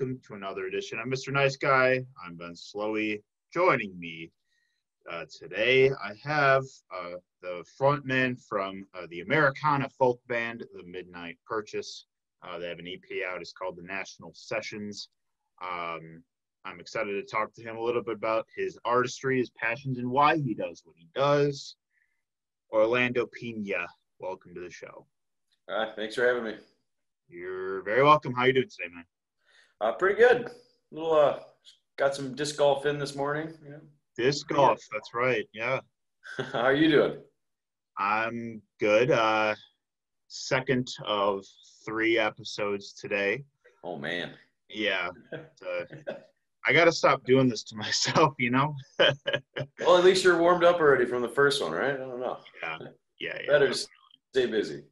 welcome to another edition of Mr. Nice Guy. I'm Ben Slowey. Joining me uh, today, I have uh, the frontman from uh, the Americana folk band, The Midnight Purchase. Uh, they have an EP out. It's called The National Sessions. Um, I'm excited to talk to him a little bit about his artistry, his passions, and why he does what he does. Orlando Pena, welcome to the show. Uh, thanks for having me. You're very welcome. How you doing today, man? Uh, pretty good. little uh, got some disc golf in this morning. Yeah. Disc golf. That's right. Yeah. How are you doing? I'm good. Uh, second of three episodes today. Oh man. Yeah. Uh, I got to stop doing this to myself, you know. well, at least you're warmed up already from the first one, right? I don't know. Yeah. Yeah. yeah Better stay busy.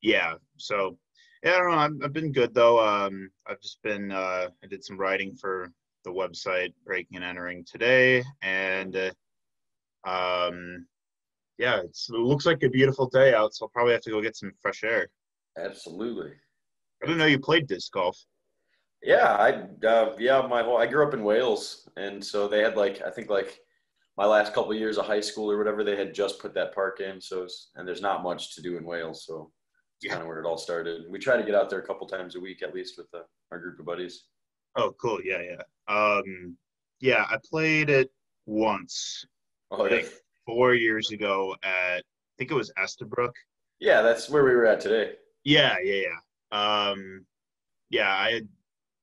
Yeah. So yeah, I don't know. I've, I've been good though. Um, I've just been uh, I did some writing for the website Breaking and Entering today, and uh, um, yeah, it looks like a beautiful day out. So I'll probably have to go get some fresh air. Absolutely. I didn't know you played disc golf. Yeah, I uh, yeah my whole I grew up in Wales, and so they had like I think like my last couple of years of high school or whatever they had just put that park in. So and there's not much to do in Wales, so yeah. kind of where it all started. We try to get out there a couple times a week at least with the, our group of buddies. Oh, cool. Yeah, yeah. Um, yeah, I played it once. Oh, like yeah. four years ago at I think it was Estabrook. Yeah, that's where we were at today. Yeah, yeah, yeah. Um, yeah, I had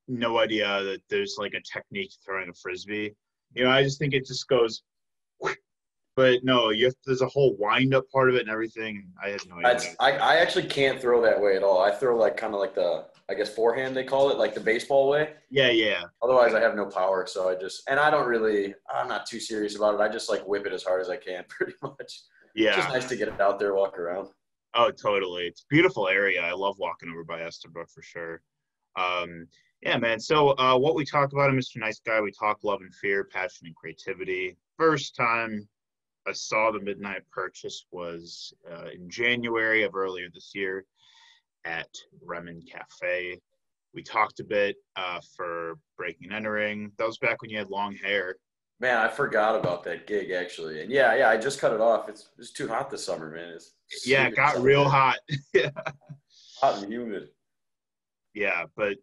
no idea that there's like a technique throwing a frisbee. You know, I just think it just goes but no, you have, there's a whole wind up part of it and everything. I had no idea. I, I actually can't throw that way at all. I throw like kind of like the I guess forehand they call it, like the baseball way. Yeah, yeah. Otherwise, I have no power, so I just and I don't really. I'm not too serious about it. I just like whip it as hard as I can, pretty much. Yeah. It's just nice to get it out there, walk around. Oh, totally. It's beautiful area. I love walking over by Estabrook for sure. Um, yeah, man. So uh, what we talk about in Mr. Nice Guy, we talk love and fear, passion and creativity. First time I saw the midnight purchase was uh, in January of earlier this year at Bremen Cafe. We talked a bit uh, for Breaking and Entering. That was back when you had long hair. Man, I forgot about that gig actually. And yeah, yeah, I just cut it off. It's it's too hot this summer, man. It's yeah, it got real hot. yeah. Hot and humid. Yeah, but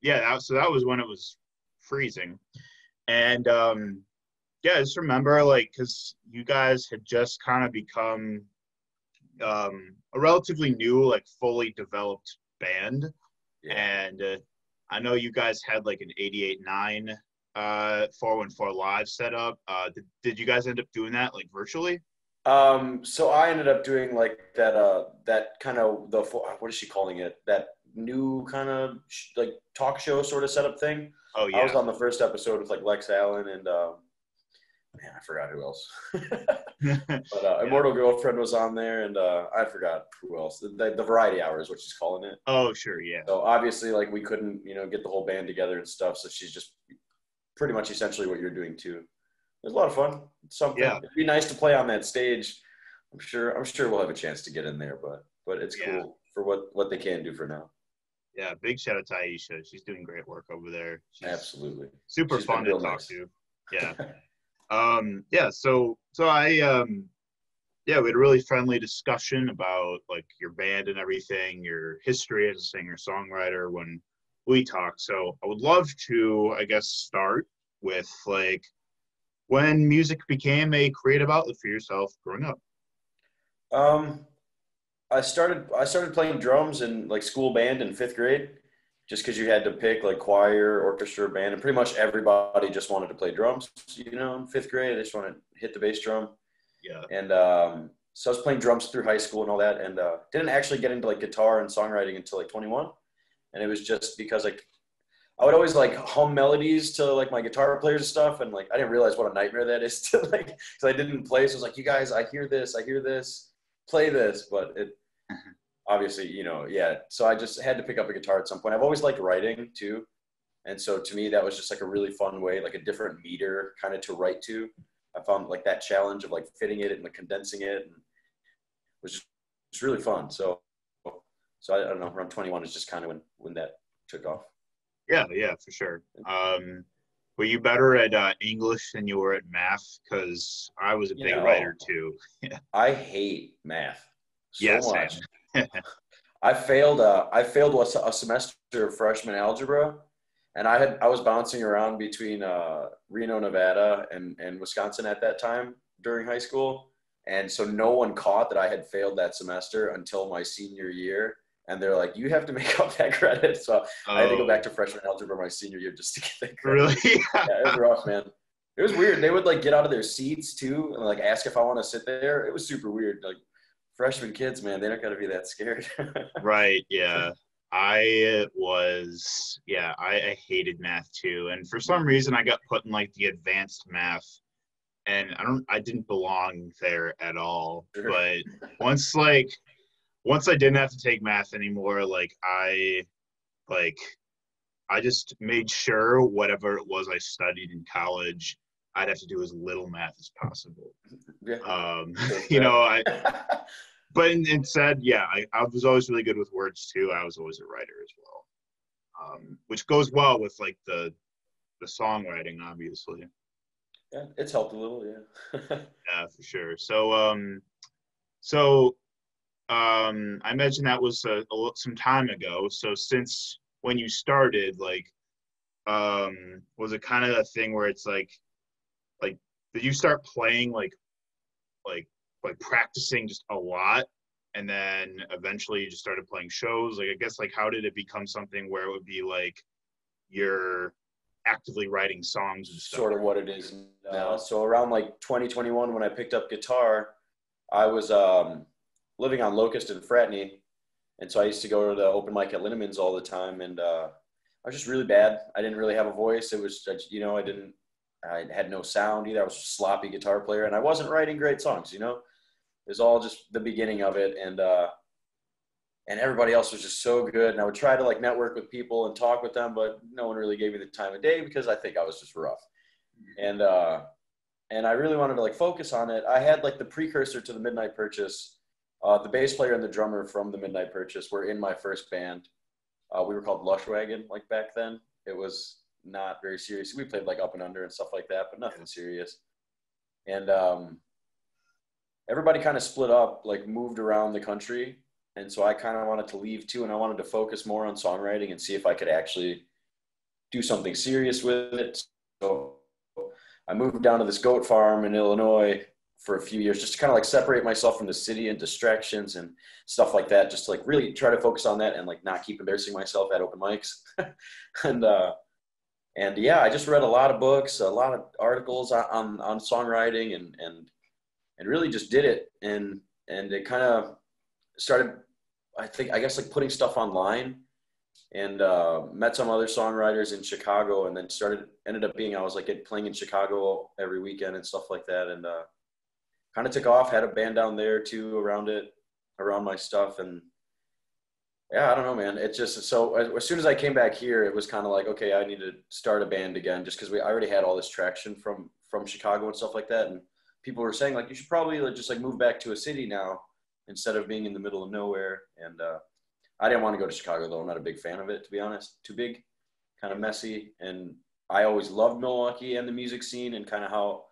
yeah, that, so that was when it was freezing. And um yeah, I just remember like because you guys had just kind of become um, a relatively new, like fully developed band, yeah. and uh, I know you guys had like an 88.9 uh 414 live setup. Uh, did, did you guys end up doing that like virtually? Um, so I ended up doing like that uh that kind of the what is she calling it? That new kind of sh- like talk show sort of setup thing. Oh yeah. I was on the first episode with like Lex Allen and um, man, I forgot who else. but uh, Immortal Girlfriend was on there, and uh, I forgot who else. The, the, the, Variety Hour is what she's calling it. Oh, sure, yeah. So obviously, like we couldn't, you know, get the whole band together and stuff. So she's just pretty much essentially what you're doing too. It was a lot of fun. It's something. Yeah. It'd be nice to play on that stage. I'm sure. I'm sure we'll have a chance to get in there, but but it's yeah. cool for what what they can do for now. Yeah, big shout out to Aisha. She's doing great work over there. She's Absolutely. Super She's fun to talk nice. to. Yeah. um, yeah, so so I um, yeah, we had a really friendly discussion about like your band and everything, your history as a singer songwriter when we talked. So I would love to, I guess, start with like when music became a creative outlet for yourself growing up. Um, I started I started playing drums in like school band in fifth grade just because you had to pick like choir, orchestra, band, and pretty much everybody just wanted to play drums. You know, in fifth grade, they just wanted to hit the bass drum. Yeah. And um, so I was playing drums through high school and all that, and uh, didn't actually get into like guitar and songwriting until like 21. And it was just because like I would always like hum melodies to like my guitar players and stuff, and like I didn't realize what a nightmare that is to like because I didn't play. So I was like, you guys, I hear this, I hear this, play this, but it obviously, you know, yeah. So I just had to pick up a guitar at some point. I've always liked writing too. And so to me, that was just like a really fun way, like a different meter kind of to write to. I found like that challenge of like fitting it and like condensing it and it was just it's really fun. So, so I, I don't know, around 21 is just kind of when, when that took off. Yeah, yeah, for sure. Um, were you better at uh, English than you were at math? Because I was a big Yeah. writer too. I hate math so same. much. I failed. Uh, I failed a, a semester of freshman algebra, and I had I was bouncing around between uh, Reno, Nevada, and and Wisconsin at that time during high school, and so no one caught that I had failed that semester until my senior year. And they're like, "You have to make up that credit." So I had to go back to freshman algebra my senior year just to get that credit. Oh, really. Yeah, it was rough, man. It was weird. They would like get out of their seats too and like ask if I want to sit there. It was super weird. Like freshman kids, man, they don't got to be that scared. right. Yeah. I was. Yeah. I, I hated math too, and for some reason, I got put in like the advanced math, and I don't. I didn't belong there at all. Sure. But once like once I didn't have to take math anymore, like I like I just made sure whatever it was I studied in college, I'd have to do as little math as possible. yeah. Um, you know, I but in- instead, yeah, I, I was always really good with words too. I was always a writer as well, um, which goes well with like the the songwriting, obviously. yeah, it's helped a little, yeah. Yeah, for sure. So, um, so, um, I imagine that was a, a, some time ago. So, since when you started, like, um, was it kind of a thing where it's like, like, did you start playing like, like, like practicing just a lot, and then eventually you just started playing shows? Like, I guess, like, how did it become something where it would be like, you're actively writing songs and stuff? sort of what it is now. So around like 2021, when I picked up guitar, I was um, living on Locust and Fratney, and so I used to go to the open mic at Linneman's all the time, and uh, I was just really bad. I didn't really have a voice. It was, just, you know, I didn't, I had no sound either. I was a sloppy guitar player, and I wasn't writing great songs. You know, it was all just the beginning of it, and uh, and everybody else was just so good. And I would try to like network with people and talk with them, but no one really gave me the time of day because I think I was just rough. And uh, and I really wanted to like focus on it. I had like the precursor to the Midnight Purchase. Uh, the bass player and the drummer from the Midnight Purchase were in my first band. Uh, we were called Lush Wagon, like back then. It was not very serious. We played like up and under and stuff like that, but nothing serious. And um, everybody kind of split up, like moved around the country. And so I kind of wanted to leave too, and I wanted to focus more on songwriting and see if I could actually do something serious with it. So I moved down to this goat farm in Illinois for a few years just to kind of like separate myself from the city and distractions and stuff like that just to like really try to focus on that and like not keep embarrassing myself at open mics and uh and yeah i just read a lot of books a lot of articles on on, on songwriting and and and really just did it and and it kind of started i think i guess like putting stuff online and uh, met some other songwriters in Chicago, and then started ended up being I was like playing in Chicago every weekend and stuff like that, and uh, kind of took off. Had a band down there too around it, around my stuff, and yeah, I don't know, man. It just so as, as soon as I came back here, it was kind of like okay, I need to start a band again, just because we I already had all this traction from from Chicago and stuff like that, and people were saying like you should probably just like move back to a city now instead of being in the middle of nowhere, and uh, I didn't want to go to Chicago though. I'm not a big fan of it, to be honest. Too big, kind of messy. And I always loved Milwaukee and the music scene and kind of how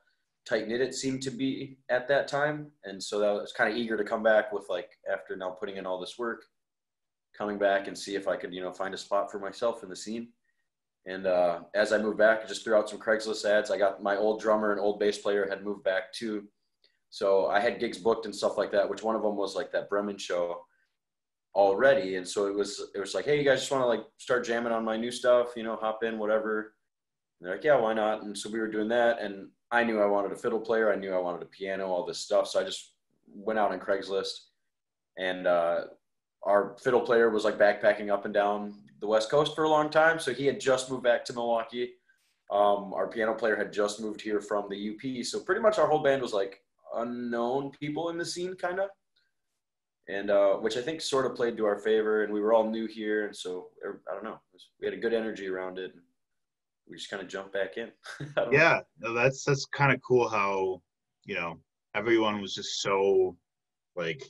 tight knit it seemed to be at that time. And so that was kind of eager to come back with like after now putting in all this work, coming back and see if I could, you know, find a spot for myself in the scene. And uh, as I moved back, I just threw out some Craigslist ads. I got my old drummer and old bass player had moved back too. So I had gigs booked and stuff like that, which one of them was like that Bremen show already and so it was it was like hey you guys just want to like start jamming on my new stuff you know hop in whatever and they're like yeah why not and so we were doing that and i knew i wanted a fiddle player i knew i wanted a piano all this stuff so i just went out on craigslist and uh, our fiddle player was like backpacking up and down the west coast for a long time so he had just moved back to milwaukee um, our piano player had just moved here from the up so pretty much our whole band was like unknown people in the scene kind of and uh, which I think sort of played to our favor. And we were all new here, and so er, I don't know. Was, we had a good energy around it. We just kind of jumped back in. Yeah no, that's that's kind of cool how you know everyone was just so like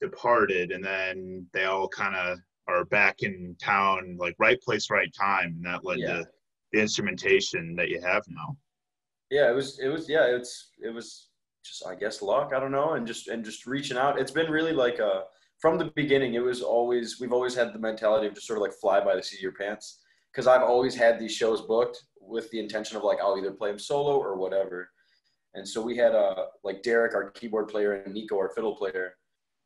departed and then they all kind of are back in town, like right place, right time, and that led Yeah. to the instrumentation that you have now. Yeah, it was it was yeah, it's it was just I guess luck, I don't know, and just and just reaching out. It's been really like uh from the beginning it was always we've always had the mentality of just sort of like fly by the seat of your pants because I've always had these shows booked with the intention of like I'll either play them solo or whatever. And so we had uh like Derek our keyboard player and Nico our fiddle player.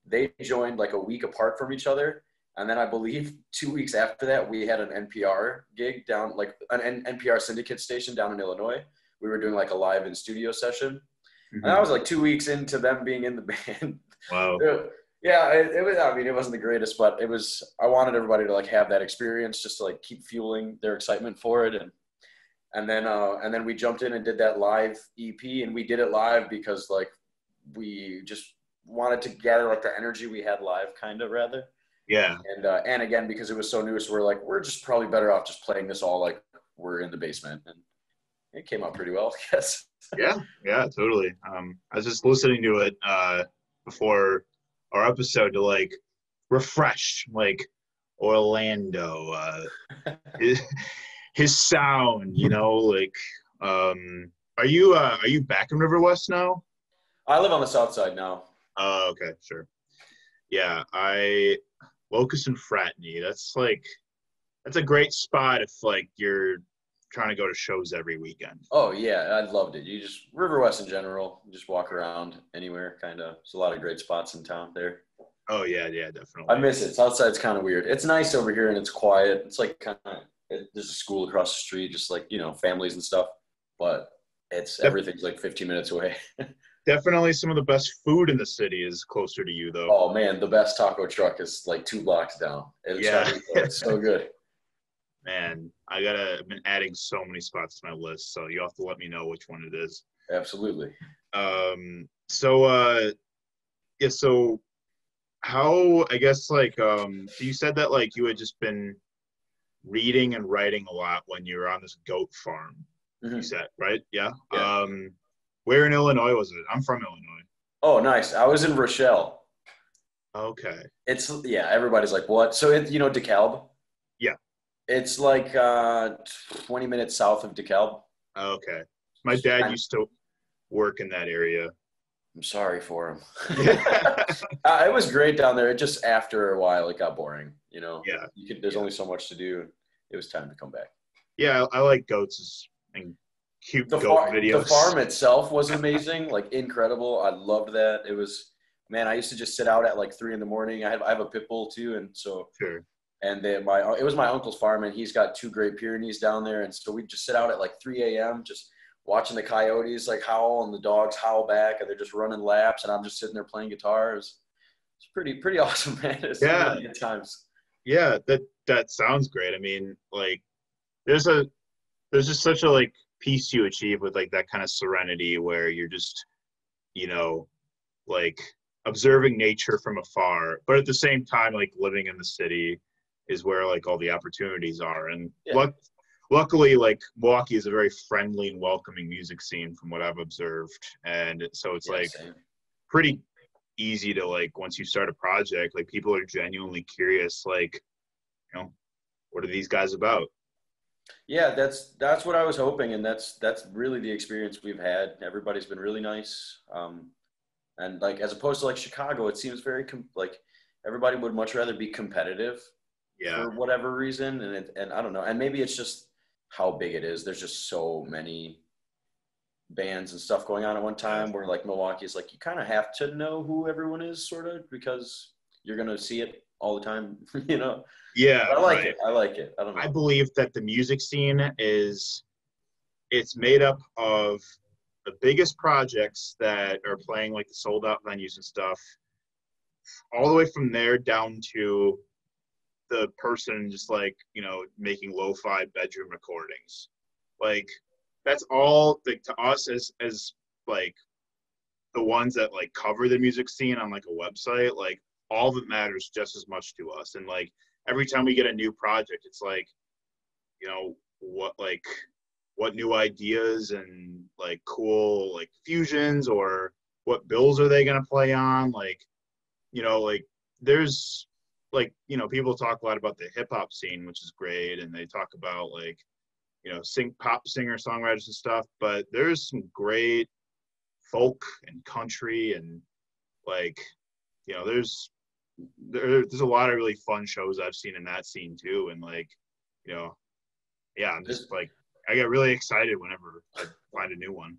They joined like a week apart from each other. And then I believe two weeks after that, we had an NPR gig down, like an N- NPR syndicate station down in Illinois we were doing like a live in studio session. And that was like two weeks into them being in the band. Wow. yeah, it, it was. I mean, it wasn't the greatest, but it was. I wanted everybody to like have that experience, just to like keep fueling their excitement for it, and and then uh, and then we jumped in and did that live EP, and we did it live because like we just wanted to gather like the energy we had live, kind of rather, Yeah. and uh, and again because it was so new, so we're like we're just probably better off just playing this all like we're in the basement, and it came out pretty well, I guess. Yeah. Yeah. Totally. Um, I was just listening to it uh, before our episode to like refresh, like Orlando, uh, his, his sound. You know, like, um, are you uh, are you back in River West now? I live on the south side now. Oh, okay, sure. Yeah, I Locust and Fratney. That's like that's a great spot if like you're trying to go to shows every weekend. Oh yeah, I loved it. You just River West in general, you just walk around anywhere, kind of. There's a lot of great spots in town there. Oh yeah, yeah, definitely. I miss it. Southside's kind of weird. It's nice over here and it's quiet. It's like kind of it, there's a school across the street, just like you know families and stuff. But it's everything's like 15 minutes away. Definitely some of the best food in the city is closer to you though. oh man, the best taco truck is like two blocks down. It's, Yeah. it's so good. Man, I gotta I've been adding so many spots to my list, so you have to let me know which one it is. Absolutely. Um so uh yeah, so how I guess like um so you said that like you had just been reading and writing a lot when you were on this goat farm. You Mhm. said, right? Yeah. Yeah. Um where in Illinois was it? I'm from Illinois. Oh, nice. I was in Rochelle. Okay. It's yeah. Everybody's like, what? So it, you know DeKalb. Yeah. It's like uh, 20 minutes south of DeKalb. Okay. My dad used to work in that area. I'm sorry for him. uh, it was great down there. It just after a while it got boring. You know. Yeah. You could. There's Yeah. only so much to do. It was time to come back. Yeah, I, I like goats and cute The, goat far, videos. the farm itself was amazing. like incredible. I loved that. It was. Man, I used to just sit out at like three in the morning. I have I have a pit bull too, and so Sure. and then my it was my uncle's farm and he's got two great Pyrenees down there and so we'd just sit out at like 3 a.m. just watching the coyotes like howl and the dogs howl back and they're just running laps and I'm just sitting there playing guitars. It's pretty pretty awesome, man. It's Yeah. really times. Yeah, that that sounds great. I mean, like there's a there's just such a like peace you achieve with like that kind of serenity where you're just, you know, like observing nature from afar, but at the same time like living in the city is where like all the opportunities are. And Yeah. luck, luckily like Milwaukee is a very friendly and welcoming music scene from what I've observed. And so it's Yeah, like same. pretty easy to like once you start a project like people are genuinely curious like you know what are these guys about Yeah, that's that's what I was hoping, and that's that's really the experience we've had. Everybody's been really nice, um, and like as opposed to like Chicago, it seems very com- like everybody would much rather be competitive yeah for whatever reason, and it, and I don't know, and maybe it's just how big it is. There's just so many bands and stuff going on at one time. Where like Milwaukee is like you kind of have to know who everyone is, sort of, because you're gonna see it all the time, you know. yeah I like right. it. I like it. I don't know. i believe that the music scene is it's made up of the biggest projects that are playing like the sold out venues and stuff all the way from there down to the person just like you know making lo-fi bedroom recordings like that's all like to us as as like the ones that like cover the music scene on like a website like all that matters just as much to us and like every time we get a new project it's like you know what like what new ideas and like cool like fusions or what bills are they going to play on like you know like there's like you know people talk a lot about the hip hop scene, which is great, and they talk about like you know sing pop singer songwriters and stuff. But there's some great folk and country and like you know there's there, there's a lot of really fun shows I've seen in that scene too, and like you know yeah, I'm just like I get really excited whenever I find a new one.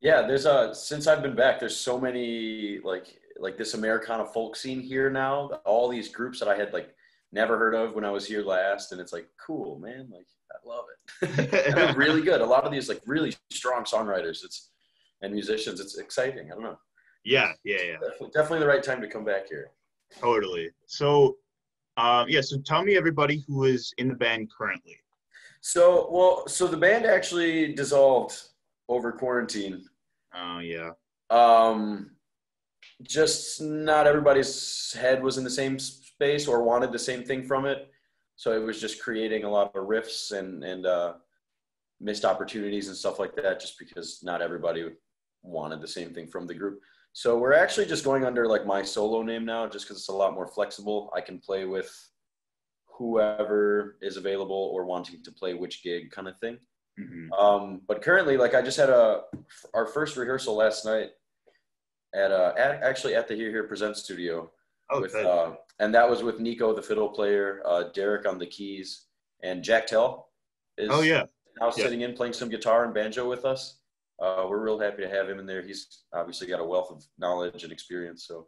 Yeah, there's a since I've been back, there's so many like like this Americana folk scene here now. All these groups that I had like never heard of when I was here last, and it's like cool, man. Like I love it. they're really good. A lot of these like really strong songwriters. It's and musicians. It's exciting. I don't know. Yeah, yeah, yeah. Definitely, definitely the right time to come back here. Totally. So, um, yeah. So tell me everybody who is in the band currently. So well, so the band actually dissolved over quarantine. Oh yeah. Um, just not everybody's head was in the same space or wanted the same thing from it. So it was just creating a lot of rifts and and uh, missed opportunities and stuff like that, just because not everybody wanted the same thing from the group. So we're actually just going under like my solo name now, just because it's a lot more flexible. I can play with whoever is available or wanting to play which gig kind of thing. Mm-hmm. Um, but currently, like I just had a our first rehearsal last night at uh at, actually at the Here Here Present studio. Oh, with, uh, and that was with Nico, the fiddle player, uh, Derek on the keys, and Jack Tell is oh yeah now yeah. sitting in playing some guitar and banjo with us. Uh, we're real happy to have him in there. He's obviously got a wealth of knowledge and experience. So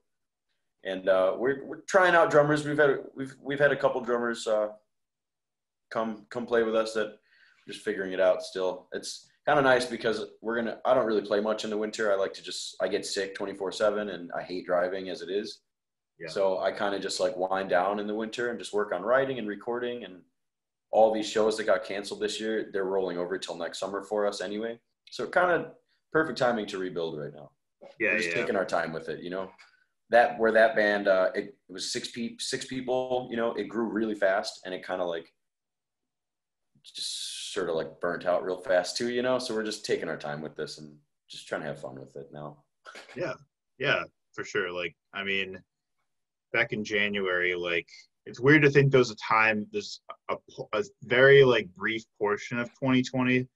and uh, we're we're trying out drummers. We've had we've we've had a couple drummers uh, come come play with us that just figuring it out still. It's kind of nice because we're gonna. I don't really play much in the winter. I like to just I get sick twenty four seven, and I hate driving as it is. Yeah. So I kind of just like wind down in the winter and just work on writing and recording and all these shows that got canceled this year. They're rolling over till next summer for us anyway. So kind of perfect timing to rebuild right now. Yeah, we're just yeah. taking our time with it, you know that where that band uh, it, it was six pe- six people you know it grew really fast and it kind of like just sort of like burnt out real fast too you know so we're just taking our time with this and just trying to have fun with it now yeah yeah for sure like i mean back in january like it's weird to think there was a time there's a, a very like brief portion of 2020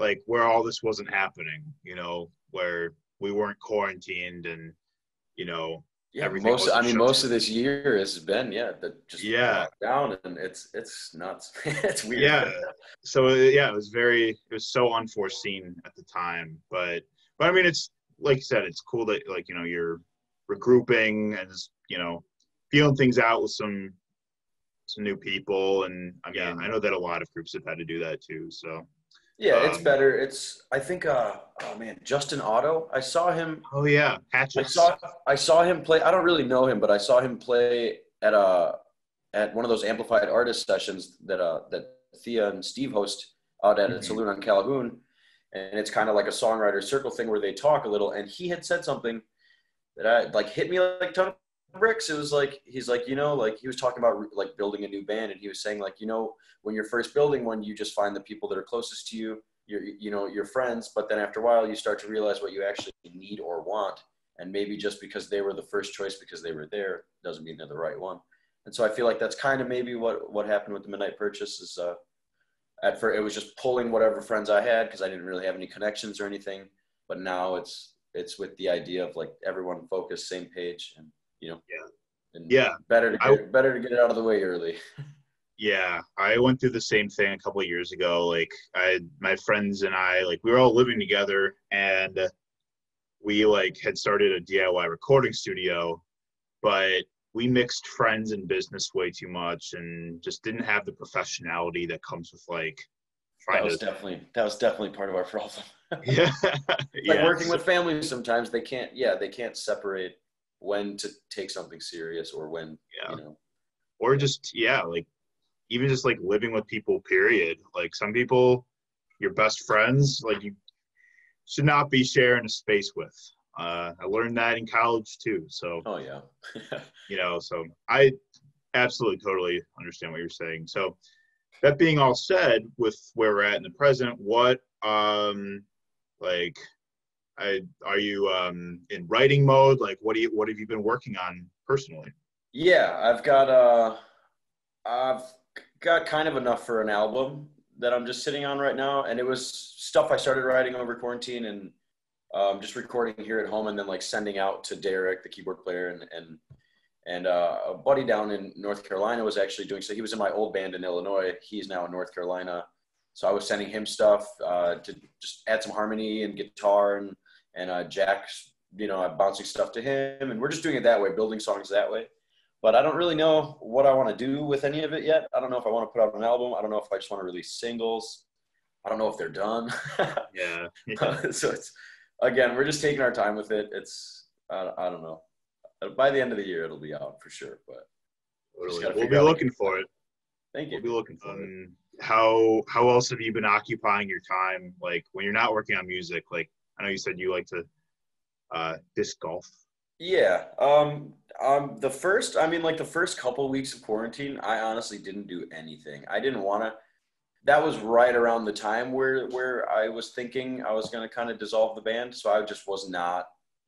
like where all this wasn't happening you know where we weren't quarantined and you know yeah most i mean most of this year has been yeah that just yeah. down and it's it's nuts. It's weird. Yeah. So yeah it was very it was so unforeseen at the time but but i mean it's like you said it's cool that like you know you're regrouping and just you know feeling things out with some some new people. And i mean yeah. i know that a lot of groups have had to do that too so yeah, it's um, better. It's I think uh oh man, Justin Otto. I saw him Oh yeah, Hatches. I saw I saw him play I don't really know him, but I saw him play at a uh, at one of those amplified artist sessions that uh that Thea and Steve host out at mm-hmm. a saloon on Calhoun. And it's kind of like a songwriter circle thing where they talk a little. And he had said something that I like hit me like a ton of bricks. It was like he's like, you know, like he was talking about like building a new band and he was saying like, you know, when you're first building one, you just find the people that are closest to you, your, you know, your friends. But then after a while, you start to realize what you actually need or want. And maybe just because they were the first choice because they were there doesn't mean they're the right one. And so I feel like that's kind of maybe what, what happened with the Midnight Purchase is uh, at first it was just pulling whatever friends I had because I didn't really have any connections or anything. But now it's it's with the idea of like everyone focused, same page, and you know, yeah, and yeah, better to get, I, better to get it out of the way early. Yeah, I went through the same thing a couple of years ago. Like I, my friends and I, like we were all living together, and we like had started a DIY recording studio, but we mixed friends and business way too much, and just didn't have the professionality that comes with like. That was to, definitely that was definitely part of our problem. yeah, like yeah. working with families. Sometimes they can't. Yeah, they can't separate when to take something serious or when yeah. you know. Or just yeah like even just like living with people period. Like some people your best friends like you should not be sharing a space with. Uh, i learned that in college too so. Oh yeah. You know so i absolutely totally understand what you're saying. So that being all said with where we're at in the present what um like i are you um in writing mode like what do you what have you been working on personally Yeah, I've got uh, I've got kind of enough for an album that I'm just sitting on right now, and it was stuff I started writing over quarantine and um, just recording here at home, and then like sending out to Derek, the keyboard player, and and and uh, a buddy down in North Carolina was actually doing so. He was in my old band in Illinois. He's now in North Carolina, so I was sending him stuff uh, to just add some harmony and guitar and and uh, Jack's, you know, bouncing stuff to him, and we're just doing it that way, building songs that way but I don't really know what I want to do with any of it yet. I don't know if I want to put out an album. I don't know if I just want to release singles. I don't know if they're done. yeah. yeah. so it's again, we're just taking our time with it. It's I, I don't know. By the end of the year, it'll be out for sure. But we'll, we'll be looking for it. Thank you. We'll be looking for um, it. How how else have you been occupying your time? Like when you're not working on music, like I know you said you like to uh, disc golf. Yeah. Um, um, the first, I mean, like the first couple weeks of quarantine, I honestly didn't do anything. I didn't want to. That was right around the time where where I was thinking I was going to kind of dissolve the band. So I just was not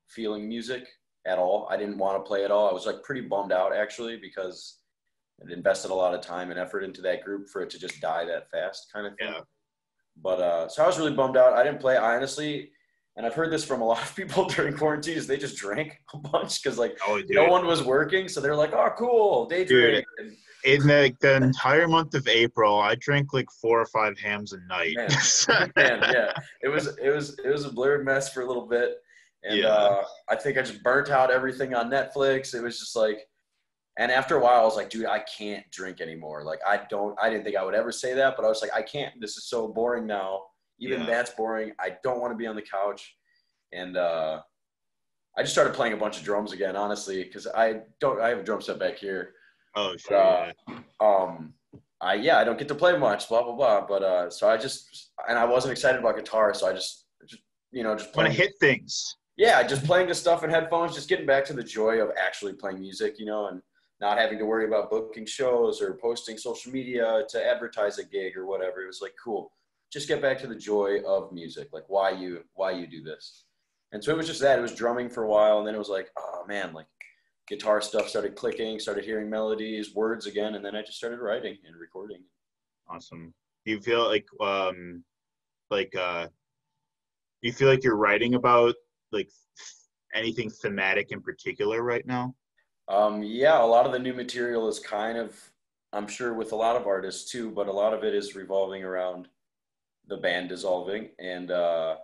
feeling music at all. I didn't want to play at all. I was like pretty bummed out actually because I'd invested a lot of time and effort into that group for it to just die that fast, kind of thing. Yeah. But uh, so I was really bummed out. I didn't play. I honestly, and I've heard this from a lot of people during quarantine is they just drank a bunch because like oh, no one was working, so they're like, oh, cool, day drink. In the, the entire month of April, I drank like four or five hams a night. Man, man yeah, it was it was it was a blurred mess for a little bit, and yeah. uh, I think I just burnt out everything on Netflix. It was just like, and after a while, I was like, dude, I can't drink anymore. Like I don't, I didn't think I would ever say that, but I was like, I can't. This is so boring now even yeah. that's boring. I don't want to be on the couch. And uh, I just started playing a bunch of drums again, honestly, because I don't. I have a drum set back here. Oh, sure. Uh, yeah. Um, I yeah, I don't get to play much, blah blah blah. But uh, so I just and I wasn't excited about guitar, so I just just you know just want to hit things. Yeah, just playing the stuff in headphones, just getting back to the joy of actually playing music, you know, and not having to worry about booking shows or posting social media to advertise a gig or whatever. It was like cool just get back to the joy of music, like why you why you do this. And so it was just that. It was drumming for a while, and then it was like, oh man, like guitar stuff started clicking, started hearing melodies, words again, and then I just started writing and recording. Awesome. Do you feel like um like uh do you feel like you're writing about like anything thematic in particular right now? Um yeah, a lot of the new material is kind of I'm sure with a lot of artists too, but a lot of it is revolving around the band dissolving and uh,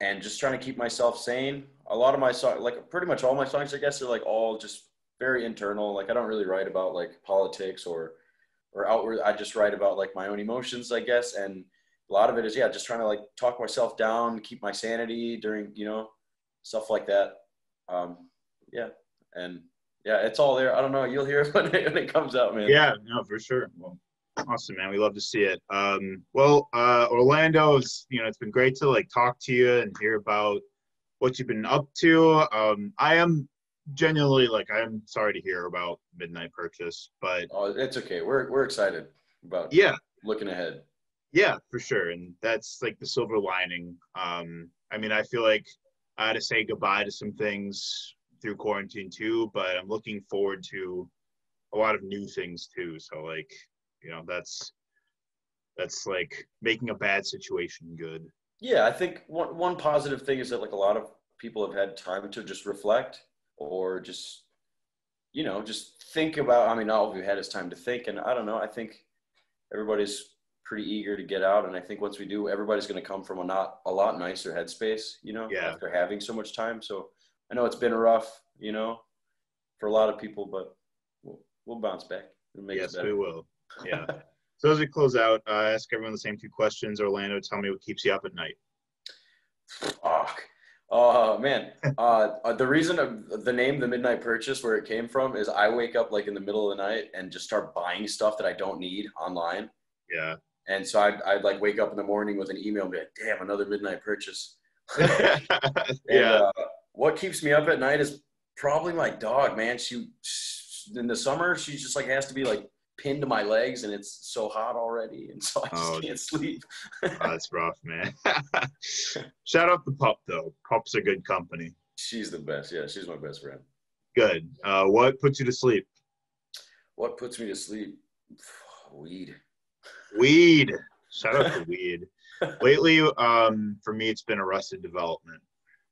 and just trying to keep myself sane. A lot of my songs, like pretty much all my songs, I guess, are like all just very internal. Like I don't really write about like politics or or outward. I just write about like my own emotions, I guess, and a lot of it is yeah, just trying to like talk myself down, keep my sanity during you know stuff like that. Um, yeah, and yeah, it's all there. I don't know. You'll hear it when it, when it comes out, man. Yeah, no, for sure. Well, Awesome, man. We love to see it. Um, well, uh, Orlando, is, you know, it's been great to like talk to you and hear about what you've been up to. Um, I am genuinely like I am sorry to hear about Midnight Purchase, but oh, it's okay. We're we're excited about yeah looking ahead. Yeah, for sure, and that's like the silver lining. Um, I mean, I feel like I had to say goodbye to some things through quarantine too, but I'm looking forward to a lot of new things too. So like you know that's that's like making a bad situation good. Yeah i think one, one positive thing is that like a lot of people have had time to just reflect or just you know just think about i mean all of you had is time to think and i don't know i think everybody's pretty eager to get out and i think once we do everybody's going to come from a not a lot nicer headspace you know yeah. after having so much time. So i know it's been rough you know for a lot of people but we'll, we'll bounce back yes we will yeah. So as we close out, uh, I ask everyone the same two questions. Orlando, tell me what keeps you up at night. Fuck. Oh man, uh, the reason of the name "The Midnight Purchase" where it came from is I wake up like in the middle of the night and just start buying stuff that I don't need online. Yeah. And so I'd, I'd like wake up in the morning with an email and be like, "Damn, another midnight purchase." and, yeah. Uh, what keeps me up at night is probably my dog, man. She in the summer she just like has to be like pinned to my legs and it's so hot already and so I just oh, can't sleep. oh, that's rough, man. Shout out to pop though. pop's a good company. She's the best. Yeah, she's my best friend. Good. Uh, what puts you to sleep? What puts me to sleep? Weed. Weed. Shout out to weed. Lately, um, for me, it's been Arrested Development.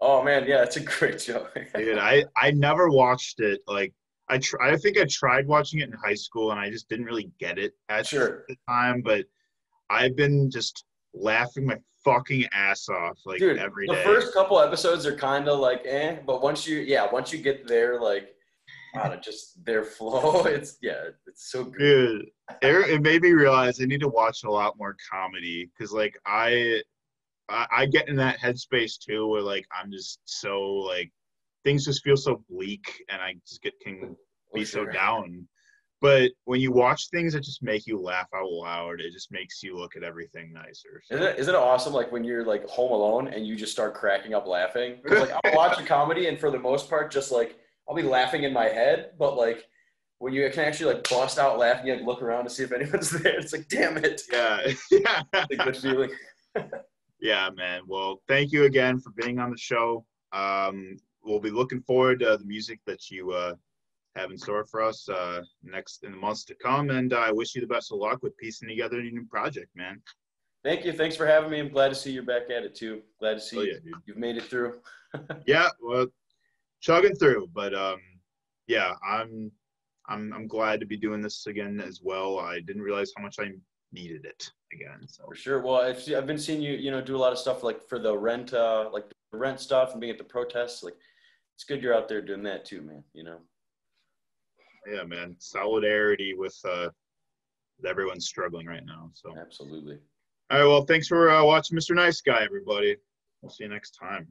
Oh man, yeah, it's a great show. Dude, I I never watched it. Like I tr- I think I tried watching it in high school, and I just didn't really get it at Sure. the time. But I've been just laughing my fucking ass off like Dude, every the day. first couple episodes are kind of like eh, but once you yeah, once you get there, like, I don't know, just their flow, it's yeah, it's so good. Dude, it, it made me realize I need to watch a lot more comedy because, like, I, I I get in that headspace too, where like I'm just so like things just feel so bleak, and I just get can be For so down. But when you watch things that just make you laugh out loud, it just makes you look at everything nicer. So- Isn't it, isn't it awesome like when you're like home alone and you just start cracking up laughing. like I'll watch a comedy and for the most part just like I'll be laughing in my head, but like when you can actually like bust out laughing, you like look around to see if anyone's there. It's like damn it, yeah, yeah, it's a good feeling. yeah, man. Well, thank you again for being on the show. Um, we'll be looking forward to the music that you uh, have in store for us uh, next in the months to come. And I wish you the best of luck with piecing together your new project, man. Thank you. Thanks for having me. I'm glad to see you're back at it too. Glad to see Oh yeah, dude. you've made it through. Yeah, well, chugging through, but um, yeah, I'm, I'm, I'm glad to be doing this again as well. I didn't realize how much I needed it again. So For sure. Well, I've, I've been seeing you, you know, do a lot of stuff like for the rent, uh, like the rent stuff and being at the protests. Like, it's good you're out there doing that too, man. You know. yeah, man, solidarity with uh, everyone's struggling right now. So. Absolutely. All right. Well, thanks for uh, watching Mr. Nice Guy, everybody. We'll see you next time.